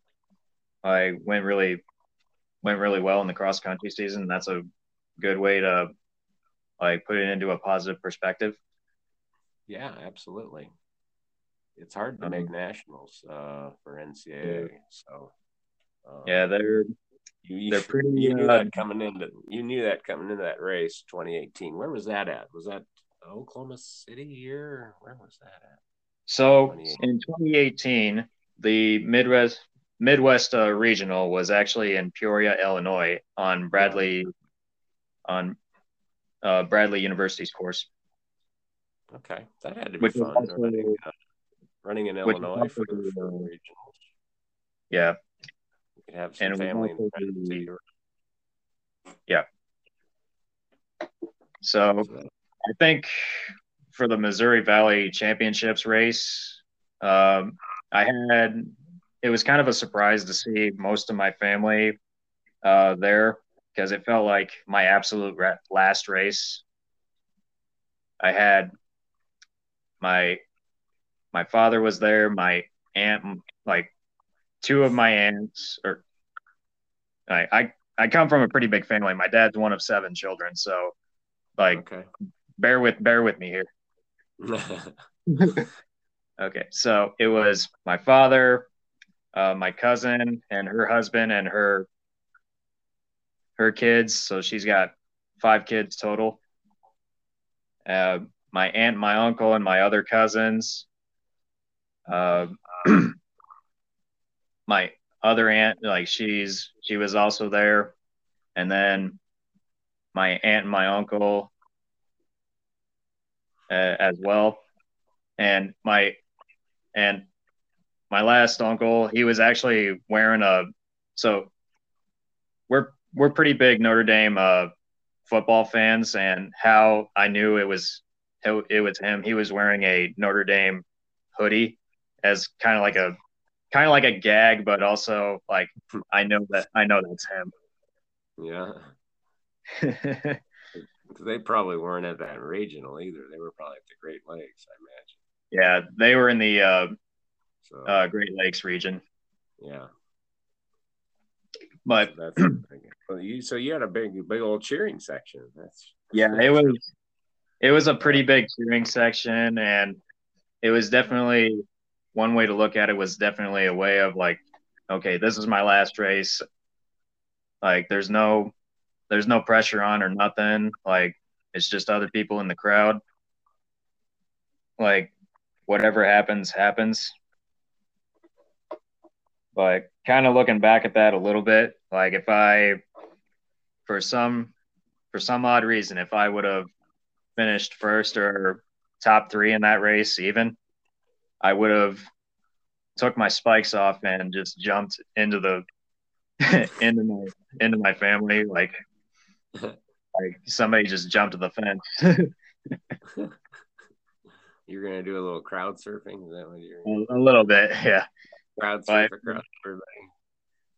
I went really went really well in the cross country season. That's a good way to like put it into a positive perspective. Yeah, absolutely. It's hard to make um, nationals uh, for NCAA. So um, yeah, they're you, They're pretty. You knew uh, that coming into you knew that coming into that race, 2018. Where was that at? Was that Oklahoma City year? Where was that at? So 2018. in 2018, the Midwest Midwest uh, Regional was actually in Peoria, Illinois, on Bradley on uh, Bradley University's course. Okay, that had to be which fun. Also, running, uh, running, in Illinois for, for regionals. Yeah, can have some and family and Yeah. So I think for the Missouri Valley Championships race, um, I had it was kind of a surprise to see most of my family uh, there because it felt like my absolute last race. I had my my father was there, my aunt, like two of my aunts, or I I, I come from a pretty big family. My dad's one of seven children, so like okay. bear with bear with me here. (laughs) okay, so it was my father, uh, my cousin, and her husband, and her her kids. So she's got five kids total. Uh, my aunt, my uncle, and my other cousins. Uh, my other aunt, like she's she was also there, and then my aunt and my uncle uh, as well, and my and my last uncle, he was actually wearing a so we're we're pretty big Notre Dame uh, football fans, and how I knew it was it was him. He was wearing a Notre Dame hoodie as kind of like a kind of like a gag, but also like I know that I know that's him. (laughs) Yeah. they probably weren't at that regional either. They were probably at the Great Lakes, I imagine. Yeah, they were in the uh, so, uh, Great Lakes region. Yeah. But so that's (clears throat) well, you so you had a big big old cheering section. That's yeah, it was it was a pretty big cheering section and it was definitely one way to look at it was definitely a way of like, okay, this is my last race. Like there's no there's no pressure on or nothing. Like it's just other people in the crowd. Like whatever happens, happens. But kind of looking back at that a little bit, like if I for some for some odd reason, if I would have finished first or top three in that race, even, I would have took my spikes off and just jumped into the (laughs) into my into my family like like somebody just jumped to the fence. (laughs) you're gonna do a little crowd surfing. Is that what you're? A, little bit, yeah. Crowd surf across everybody.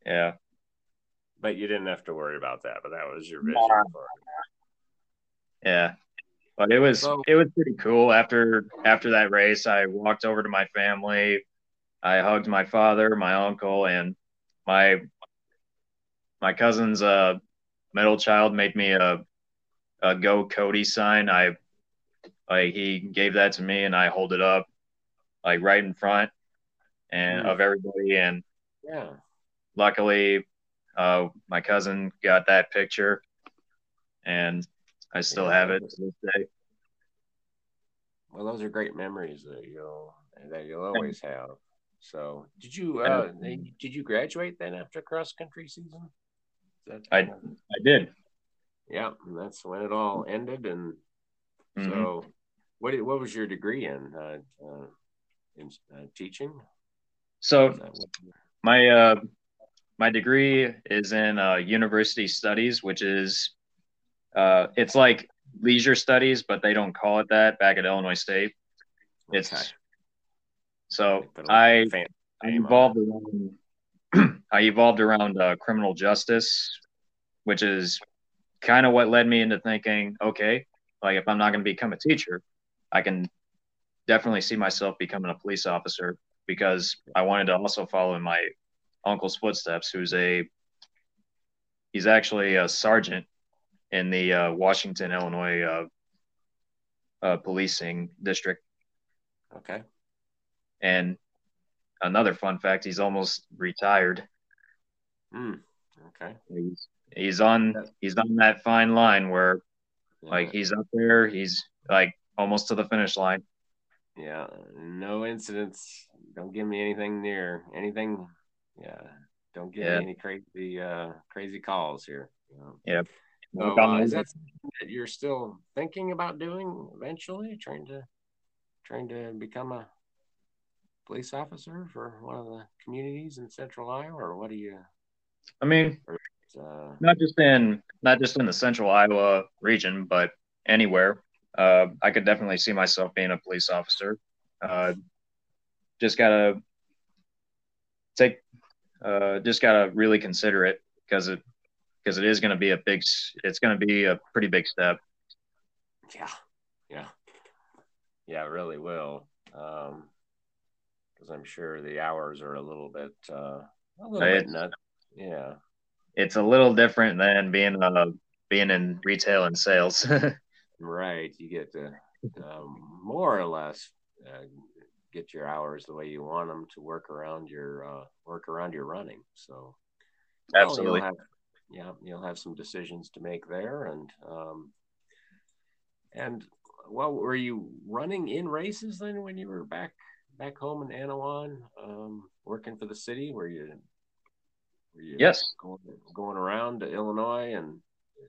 Yeah. But you didn't have to worry about that. But that was your vision nah. for it. Yeah. But it was so, it was pretty cool. After after that race, I walked over to my family. I hugged my father, my uncle, and my my cousin's uh, middle child made me a a go Cody sign. I like he gave that to me, and I hold it up like right in front and mm. of everybody. And yeah, luckily, uh, my cousin got that picture, and I still yeah. have it to this day. Well, those are great memories that you'll that you'll always have. So, did you uh, did you graduate then after cross country season? I I did. Yeah, that's when it all ended, and mm-hmm. so what what was your degree in? Uh, uh, in uh, teaching. So my uh, my degree is in uh, university studies, which is uh, it's like leisure studies, but they don't call it that back at Illinois State. It's okay. so I, I evolved around (clears throat) I evolved around uh, criminal justice, which is kind of what led me into thinking, okay, like if I'm not going to become a teacher, I can definitely see myself becoming a police officer because I wanted to also follow in my uncle's footsteps, who's a he's actually a sergeant in the uh, Washington, Illinois uh, uh, policing district. Okay. And another fun fact: he's almost retired. Hmm. Okay. He's he's on he's on that fine line where, yeah. like, he's up there. He's like almost to the finish line. Yeah, no incidents. Don't give me anything near anything. Yeah, don't give yeah. me any crazy, uh, crazy calls here. Yeah. So, uh, is that that you're still thinking about doing eventually? Trying to, trying to become a police officer for one of the communities in Central Iowa, or what do you? I mean, or, uh, not just in not just in the Central Iowa region, but anywhere uh, I could definitely see myself being a police officer. Uh, just gotta take uh, just gotta really consider it because it because it is going to be a big it's going to be a pretty big step. Yeah, yeah, yeah, it really will. Um, because I'm sure the hours are a little bit uh, a little It's- bit nuts. Yeah, It's a little different than being uh being in retail and sales. (laughs) right. You get to um, more or less uh, get your hours the way you want them to work around your uh, work around your running. So well, Absolutely. you'll have, yeah, you'll have some decisions to make there, and um, and well, were you running in races then when you were back back home in Annawan, um, working for the city? Were you were you Yes. going, going around to Illinois and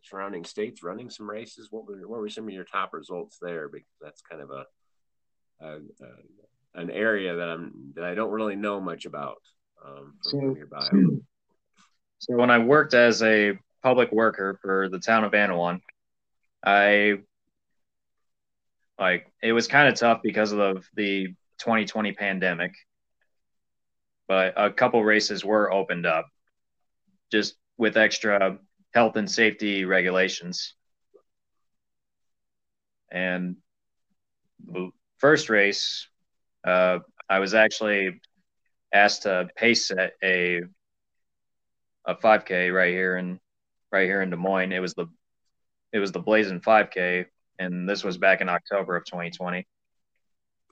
surrounding states running some races? What were what were some of your top results there? Because that's kind of a, a, a an area that I'm that I don't really know much about um, from, from your bio. So when I worked as a public worker for the town of Annawan, I like it was kind of tough because of the 2020 pandemic. But a couple races were opened up just with extra health and safety regulations. And the first race, uh, I was actually asked to pace at a a 5K right here in right here in Des Moines. It was the it was the Blazing 5K, and this was back in October of 2020.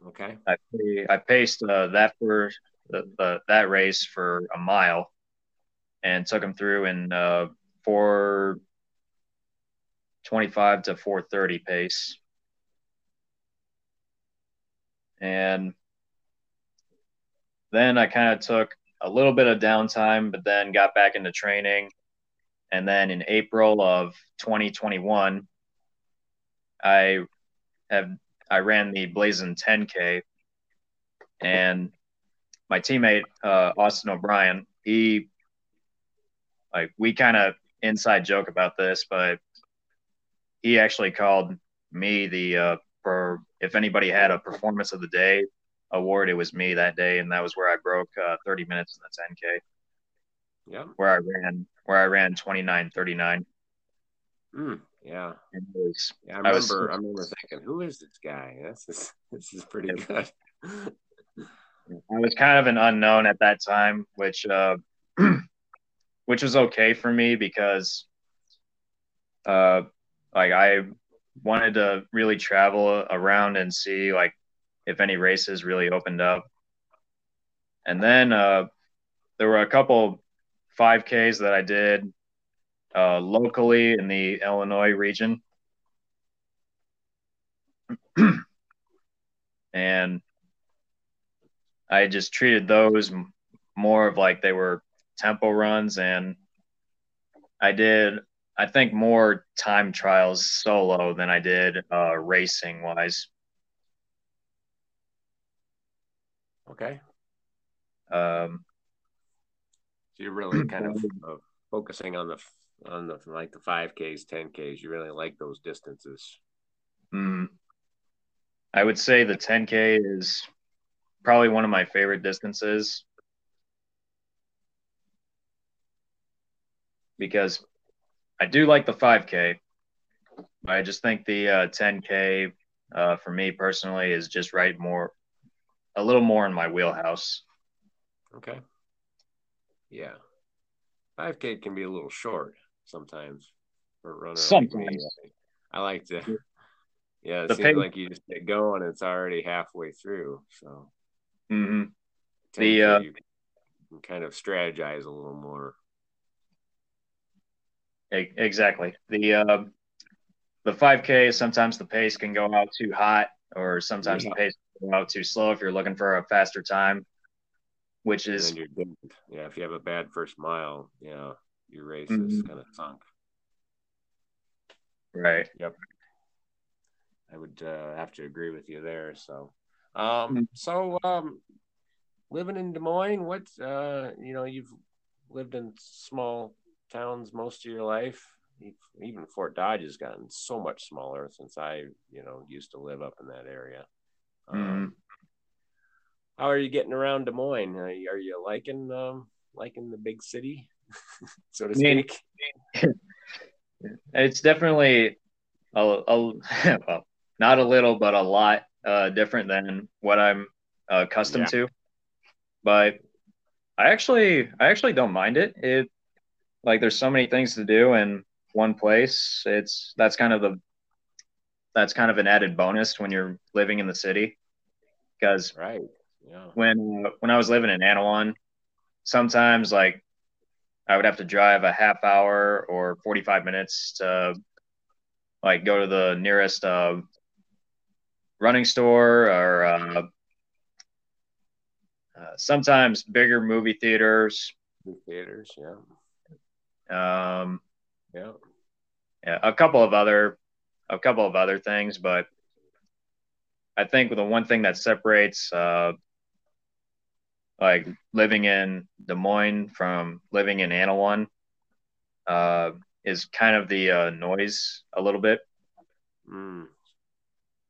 Okay. I I paced uh, that for the, the that race for a mile, and took him through in uh, 425 to 430 pace. And then I kind of took a little bit of downtime, but then got back into training. And then in April of 2021, I have I ran the Blazing 10K, and my teammate uh, Austin O'Brien, he like we kind of inside joke about this, but he actually called me the uh, for if anybody had a performance of the day award, it was me that day, and that was where I broke uh, 30 minutes in the 10K, Yeah. where I ran where I ran 29:39. Mm, yeah. Was Yeah, I I remember. was- I remember thinking, "Who is this guy? This is (laughs) this is pretty good." I was kind of an unknown at that time, which uh, (clears throat) which was okay for me because uh, like I wanted to really travel around and see like if any races really opened up. And then uh, there were a couple 5Ks that I did uh, locally in the Illinois region. (clears throat) and I just treated those more of like they were tempo runs, and I did I think more time trials solo than I did uh, racing wise. Okay, Um, so you're really (clears throat) kind of uh, focusing on the on the like the five Ks, ten Ks. You really like those distances. mm, I would say the 10K is probably one of my favorite distances because I do like the 5K. I just think the uh, 10K uh, for me personally is just right more, a little more in my wheelhouse. Okay. Yeah, five K can be a little short sometimes for a runner. Like me. Sometimes. I like to. Yeah, it The seems pace- like you just get going. It's already halfway through. So Mm-hmm. The, uh, you can kind of strategize a little more. Exactly. The uh, the 5K sometimes the pace can go out too hot, or sometimes Yeah. the pace out too slow if you're looking for a faster time, which And is. Yeah, if you have a bad first mile, yeah, your race is Mhm. kind of sunk. right. Yep. I would uh, have to agree with you there. So, um, Mhm. so um, living in Des Moines, what uh, you know, you've lived in small towns most of your life. You've- Even Fort Dodge has gotten so much smaller since I, you know, used to live up in that area. Um, How are you getting around Des Moines? Are you, are you liking um, liking the big city, (laughs) so to speak? (laughs) It's definitely a, a (laughs) well, not a little, but a lot uh, different than what I'm uh, accustomed to. But I actually, I actually don't mind it. It like there's so many things to do in one place. It's that's kind of the that's kind of an added bonus when you're living in the city because Right. Yeah. when uh, when I was living in Annawan, sometimes like I would have to drive a half hour or 45 minutes to like go to the nearest uh, running store or uh, uh, sometimes bigger movie theaters. New theaters. Yeah. Um, Yeah. yeah, a couple of other a couple of other things, but I think the one thing that separates uh, like living in Des Moines from living in Annawan uh, is kind of the uh, noise a little bit. Mm.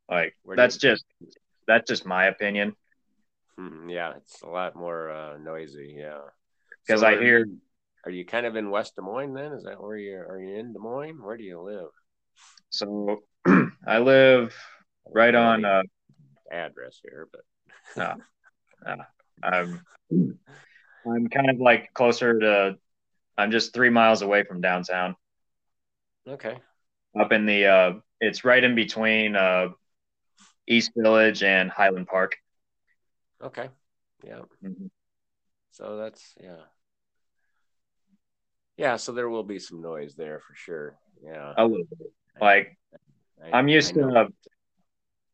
Like Where that's you- just that's just my opinion Hmm, yeah, it's a lot more uh, noisy. Yeah. 'Cause So I hear- Are you kind of in West Des Moines then? Is that where you are? You in Des Moines? Where do you live? So (clears throat) I live right on uh, address here, but (laughs) I'm I'm kind of like closer to I'm just three miles away from downtown. okay. Up in the uh it's right in between uh East Village and Highland Park. Okay. Yeah. Mhm. So that's yeah. Yeah, so there will be some noise there for sure. Yeah. A little bit. Like I- I'm used to uh,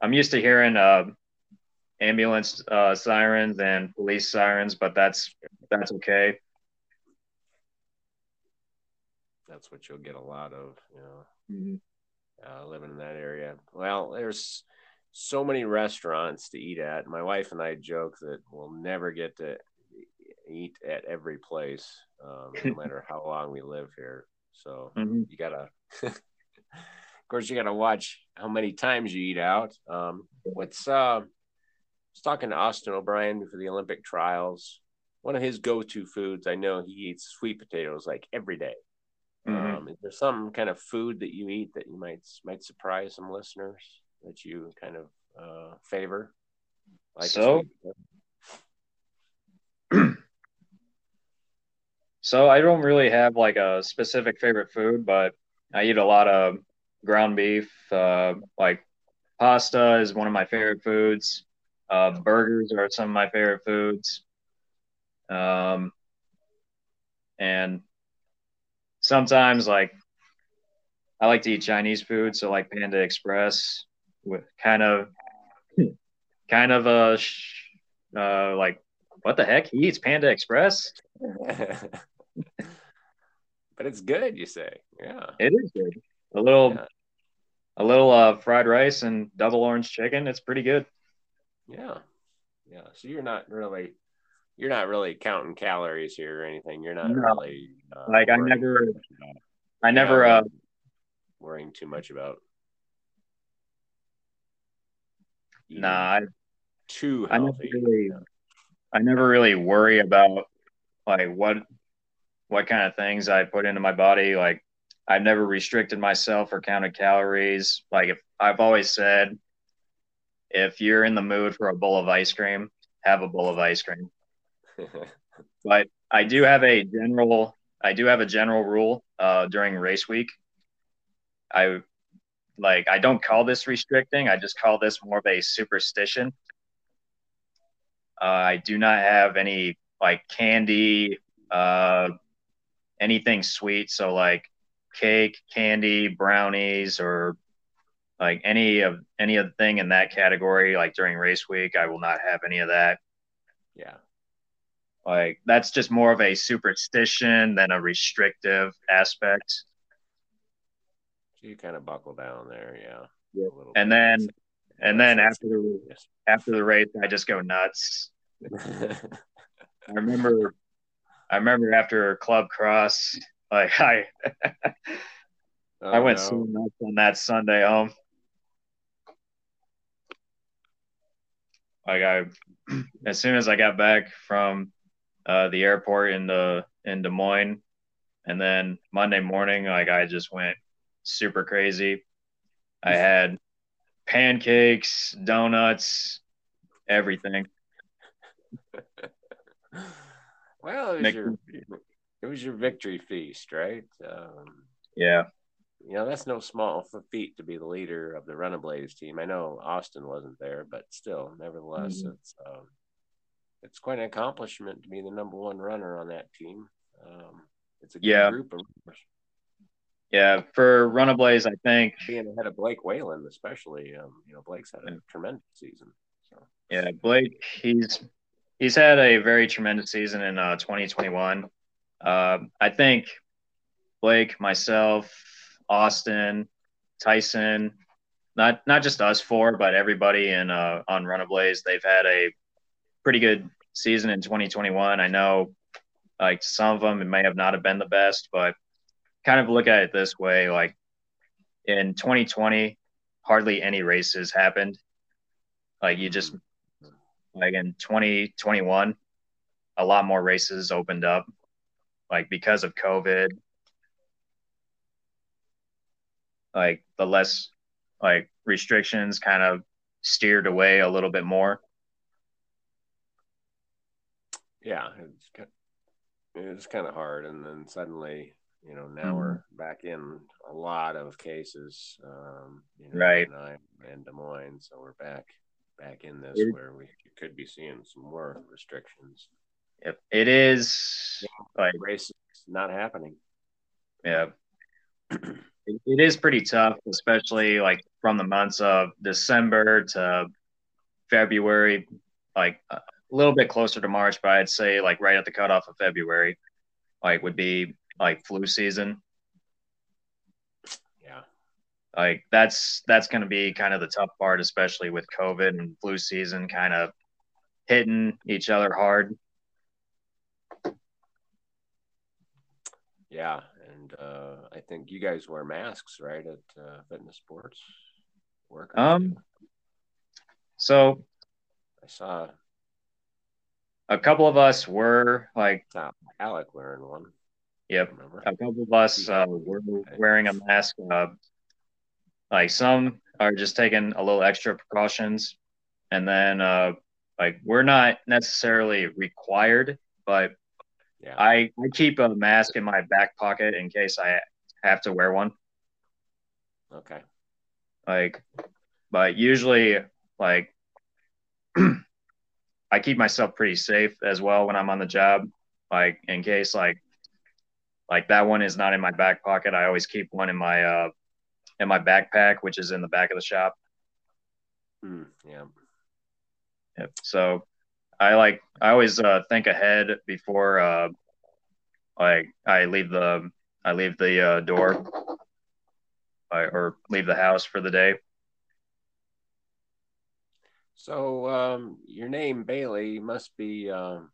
I'm used to hearing uh ambulance uh sirens and police sirens, but that's that's okay. that's what you'll get a lot of, you know. Mhm. uh, living in that area. Well, there's so many restaurants to eat at. My wife and I joke that we'll never get to eat at every place, um, no (laughs) matter how long we live here. So Mhm. you gotta, (laughs) of course, you gotta watch how many times you eat out. Um, what's uh, I was talking to Austin O'Brien for the Olympic trials. One of his go-to foods, I know he eats sweet potatoes like every day. Mhm. Um, is there some kind of food that you eat that you might might surprise some listeners that you kind of uh, favor? a So- (clears throat) So I don't really have like a specific favorite food, but I eat a lot of ground beef. Uh, like pasta is one of my favorite foods. Uh, burgers are some of my favorite foods. Um, and sometimes like I like to eat Chinese food, so like Panda Express with kind of kind of a uh, like what the heck? He eats Panda Express. (laughs) but it's good, you say? Yeah. It is good. A little, Yeah. a little uh, fried rice and double orange chicken. It's pretty good. Yeah. Yeah. So you're not really you're not really counting calories here or anything. You're not No. really uh, Like, I never- too much about- I never. Uh, worrying too much about nah, I, too I never healthy. really, I never really worry about like what, what kind of things I put into my body. Like, I've never restricted myself or counted calories. Like, if I've always said, if you're in the mood for a bowl of ice cream, have a bowl of ice cream. (laughs) but I do have a general I do have a general rule uh, during race week. I like I don't call this restricting. I just call this more of a superstition. Uh, I do not have any like candy, uh, anything sweet. So like cake, candy, brownies, or like any of any of the thing in that category. Like during race week, I will not have any of that. yeah. Like that's just more of a superstition than a restrictive aspect. So you kind of buckle down there, yeah. Yeah. And bit. then and then after the after the race, I just go nuts. (laughs) I remember I remember after Club Cross, like I (laughs) Oh, I went no. so nuts on that Sunday home. like I, (clears throat) as soon as I got back from uh, the airport in the in Des Moines, and then Monday morning, like I just went super crazy. I (laughs) had pancakes, donuts, everything. (laughs) well, it was, your, it was your victory feast, right? Um, yeah. You know, that's no small feat to be the leader of the Runablaze team. I know Austin wasn't there, but still, nevertheless, mm-hmm. it's um, it's quite an accomplishment to be the number one runner on that team. Um, it's a good yeah. group of runners. Yeah, for Runablaze, I think being ahead of Blake Whalen, especially, um, you know, Blake's had a tremendous season. So. Yeah, Blake, he's he's had a very tremendous season in uh, 2021. Uh, I think Blake, myself, Austin, Tyson, not not just us four, but everybody in uh, on Runablaze, they've had a pretty good season in 2021. I know, like some of them, it may have not have been the best, but kind of look at it this way like in 2020 hardly any races happened like you just like in 2021 a lot more races opened up like because of covid like the less like restrictions kind of steered away a little bit more yeah it's, it's kind of hard and then suddenly you know, now mm-hmm. we're back in a lot of cases, um, you know, right? And, Des Moines, so we're back back in this it, where we could be seeing some more restrictions. Yep, it is yeah, like race not happening. Yeah, (clears throat) it, it is pretty tough, especially like from the months of December to February, like a little bit closer to March, but I'd say like right at the cutoff of February, like would be like flu season. Like that's that's going to be kind of the tough part, especially with COVID and flu season kind of hitting each other hard. Yeah, and uh, I think you guys wear masks, right, at uh, fitness sports work. Um. So, I saw a couple of us were like Alec wearing one. Yep. A couple of us uh, were wearing a mask. Uh, like some are just taking a little extra precautions, and then uh, like we're not necessarily required, but yeah. I I keep a mask in my back pocket in case I have to wear one. Okay. Like, but usually like (clears throat) I keep myself pretty safe as well when I'm on the job. Like in case like like that one is not in my back pocket. I always keep one in my uh in my backpack, which is in the back of the shop. Mm, yeah. Yep. So I like I always uh, think ahead before uh like I leave the I leave the uh, door I, or leave the house for the day. So um, your name Baele must be, um,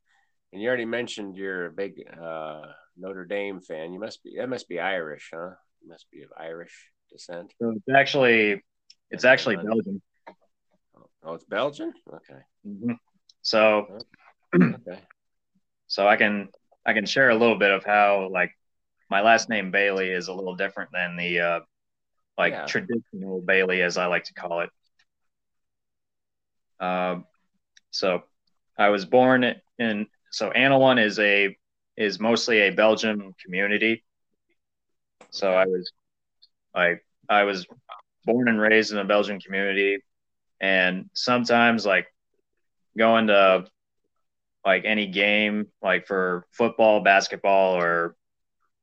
and you already mentioned you're a big uh, Notre Dame fan. You must be that must be Irish, huh? You must be of Irish descent. So it's actually it's actually Belgian. Oh, it's Belgian. Okay. Mm-hmm. So okay. (clears throat) So I can I can share a little bit of how like my last name Baele is a little different than the uh, like yeah. traditional Bailey as I like to call it. Um, so I was born in so Annawan is a is mostly a Belgian community. So I was, I I was born and raised in a Belgian community, and sometimes like going to like any game, like for football, basketball, or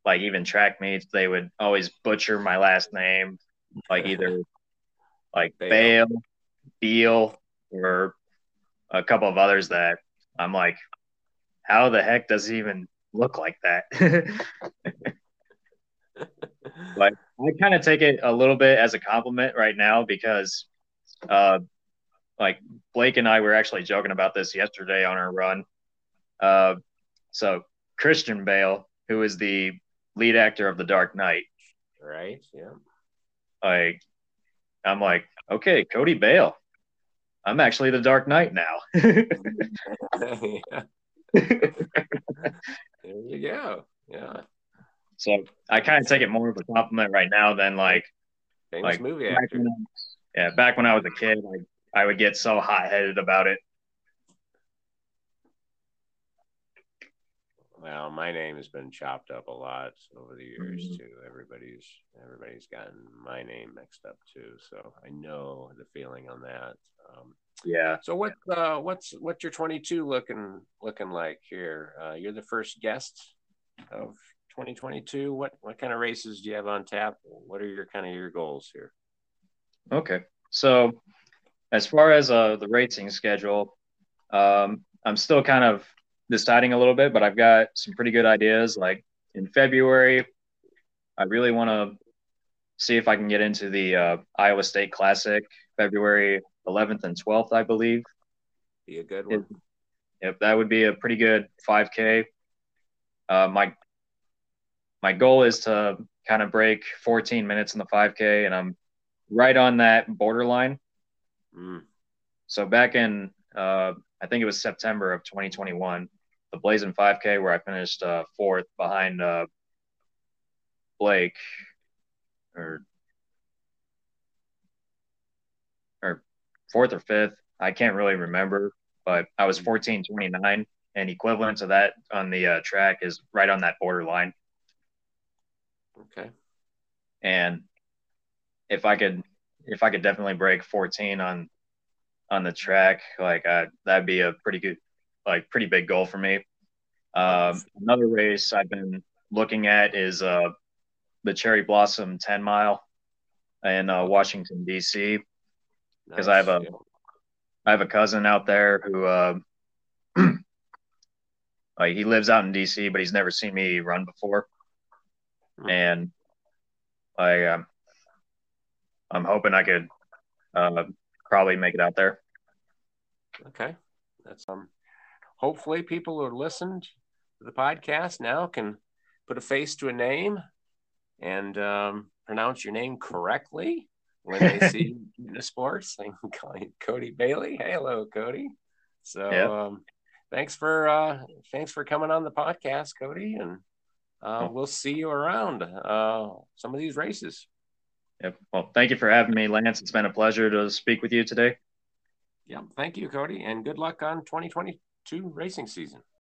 like even track meets, they would always butcher my last name, like either (laughs) like Bale, Beal, or a couple of others that I'm like, how the heck does he even look like that. (laughs) but I kind of take it a little bit as a compliment right now because, uh, like Blake and I were actually joking about this yesterday on our run. Uh, so Christian Bale, who is the lead actor of The Dark Knight, right? Yeah. Like, I'm like, okay, Cody Bale. I'm actually the Dark Knight now. (laughs) (laughs) There you go. Yeah. So I kind of take it more of a compliment right now than like, Famous like movie back actor. when yeah, back when I was a kid, like I would get so hot headed about it. Well, my name has been chopped up a lot over the years Mhm. too. Everybody's everybody's gotten my name mixed up too, so I know the feeling on that. Um, Yeah. so what uh, what's what's your 22 looking looking like here? Uh, you're the first guest of 2022. What what kind of races do you have on tap? What are your kind of your goals here? Okay. So as far as uh, the racing schedule, um, I'm still kind of deciding a little bit, but I've got some pretty good ideas. Like in February, I really want to see if I can get into the uh, Iowa State Classic, February 11th and 12th, I believe. Be a good It- one. Yep, that would be a pretty good 5K. Uh, my my goal is to kind of break 14 minutes in the 5K, and I'm right on that borderline. Mm, So back in, uh, I think it was September of 2021, the Blazing 5K, where I finished uh, fourth behind uh, Blake, or or fourth or fifth. I can't really remember, but I was 14:29, and equivalent to that on the uh, track is right on that borderline. Okay. And if I could, if I could definitely break 14 on on the track, like uh, that'd be a pretty good, like pretty big goal for me. Um, another race I've been looking at is uh, the Cherry Blossom 10 mile in uh, Washington D.C. 'Cause I have a- Nice. I have a cousin out there who, uh, (clears throat) like, he lives out in D.C., but he's never seen me run before. And I, um, I'm hoping I could uh, probably make it out there. Okay. That's um hopefully people who listened to the podcast now can put a face to a name and um, pronounce your name correctly when they (laughs) see you in the sports. They can call you Cody Bailey. Hey, hello, Cody. So Yeah. um, thanks for uh, thanks for coming on the podcast, Cody, and uh, we'll see you around uh, some of these races. Yep. Well, thank you for having me, Lance. It's been a pleasure to speak with you today. Yeah, thank you, Cody, and good luck on 2022 racing season.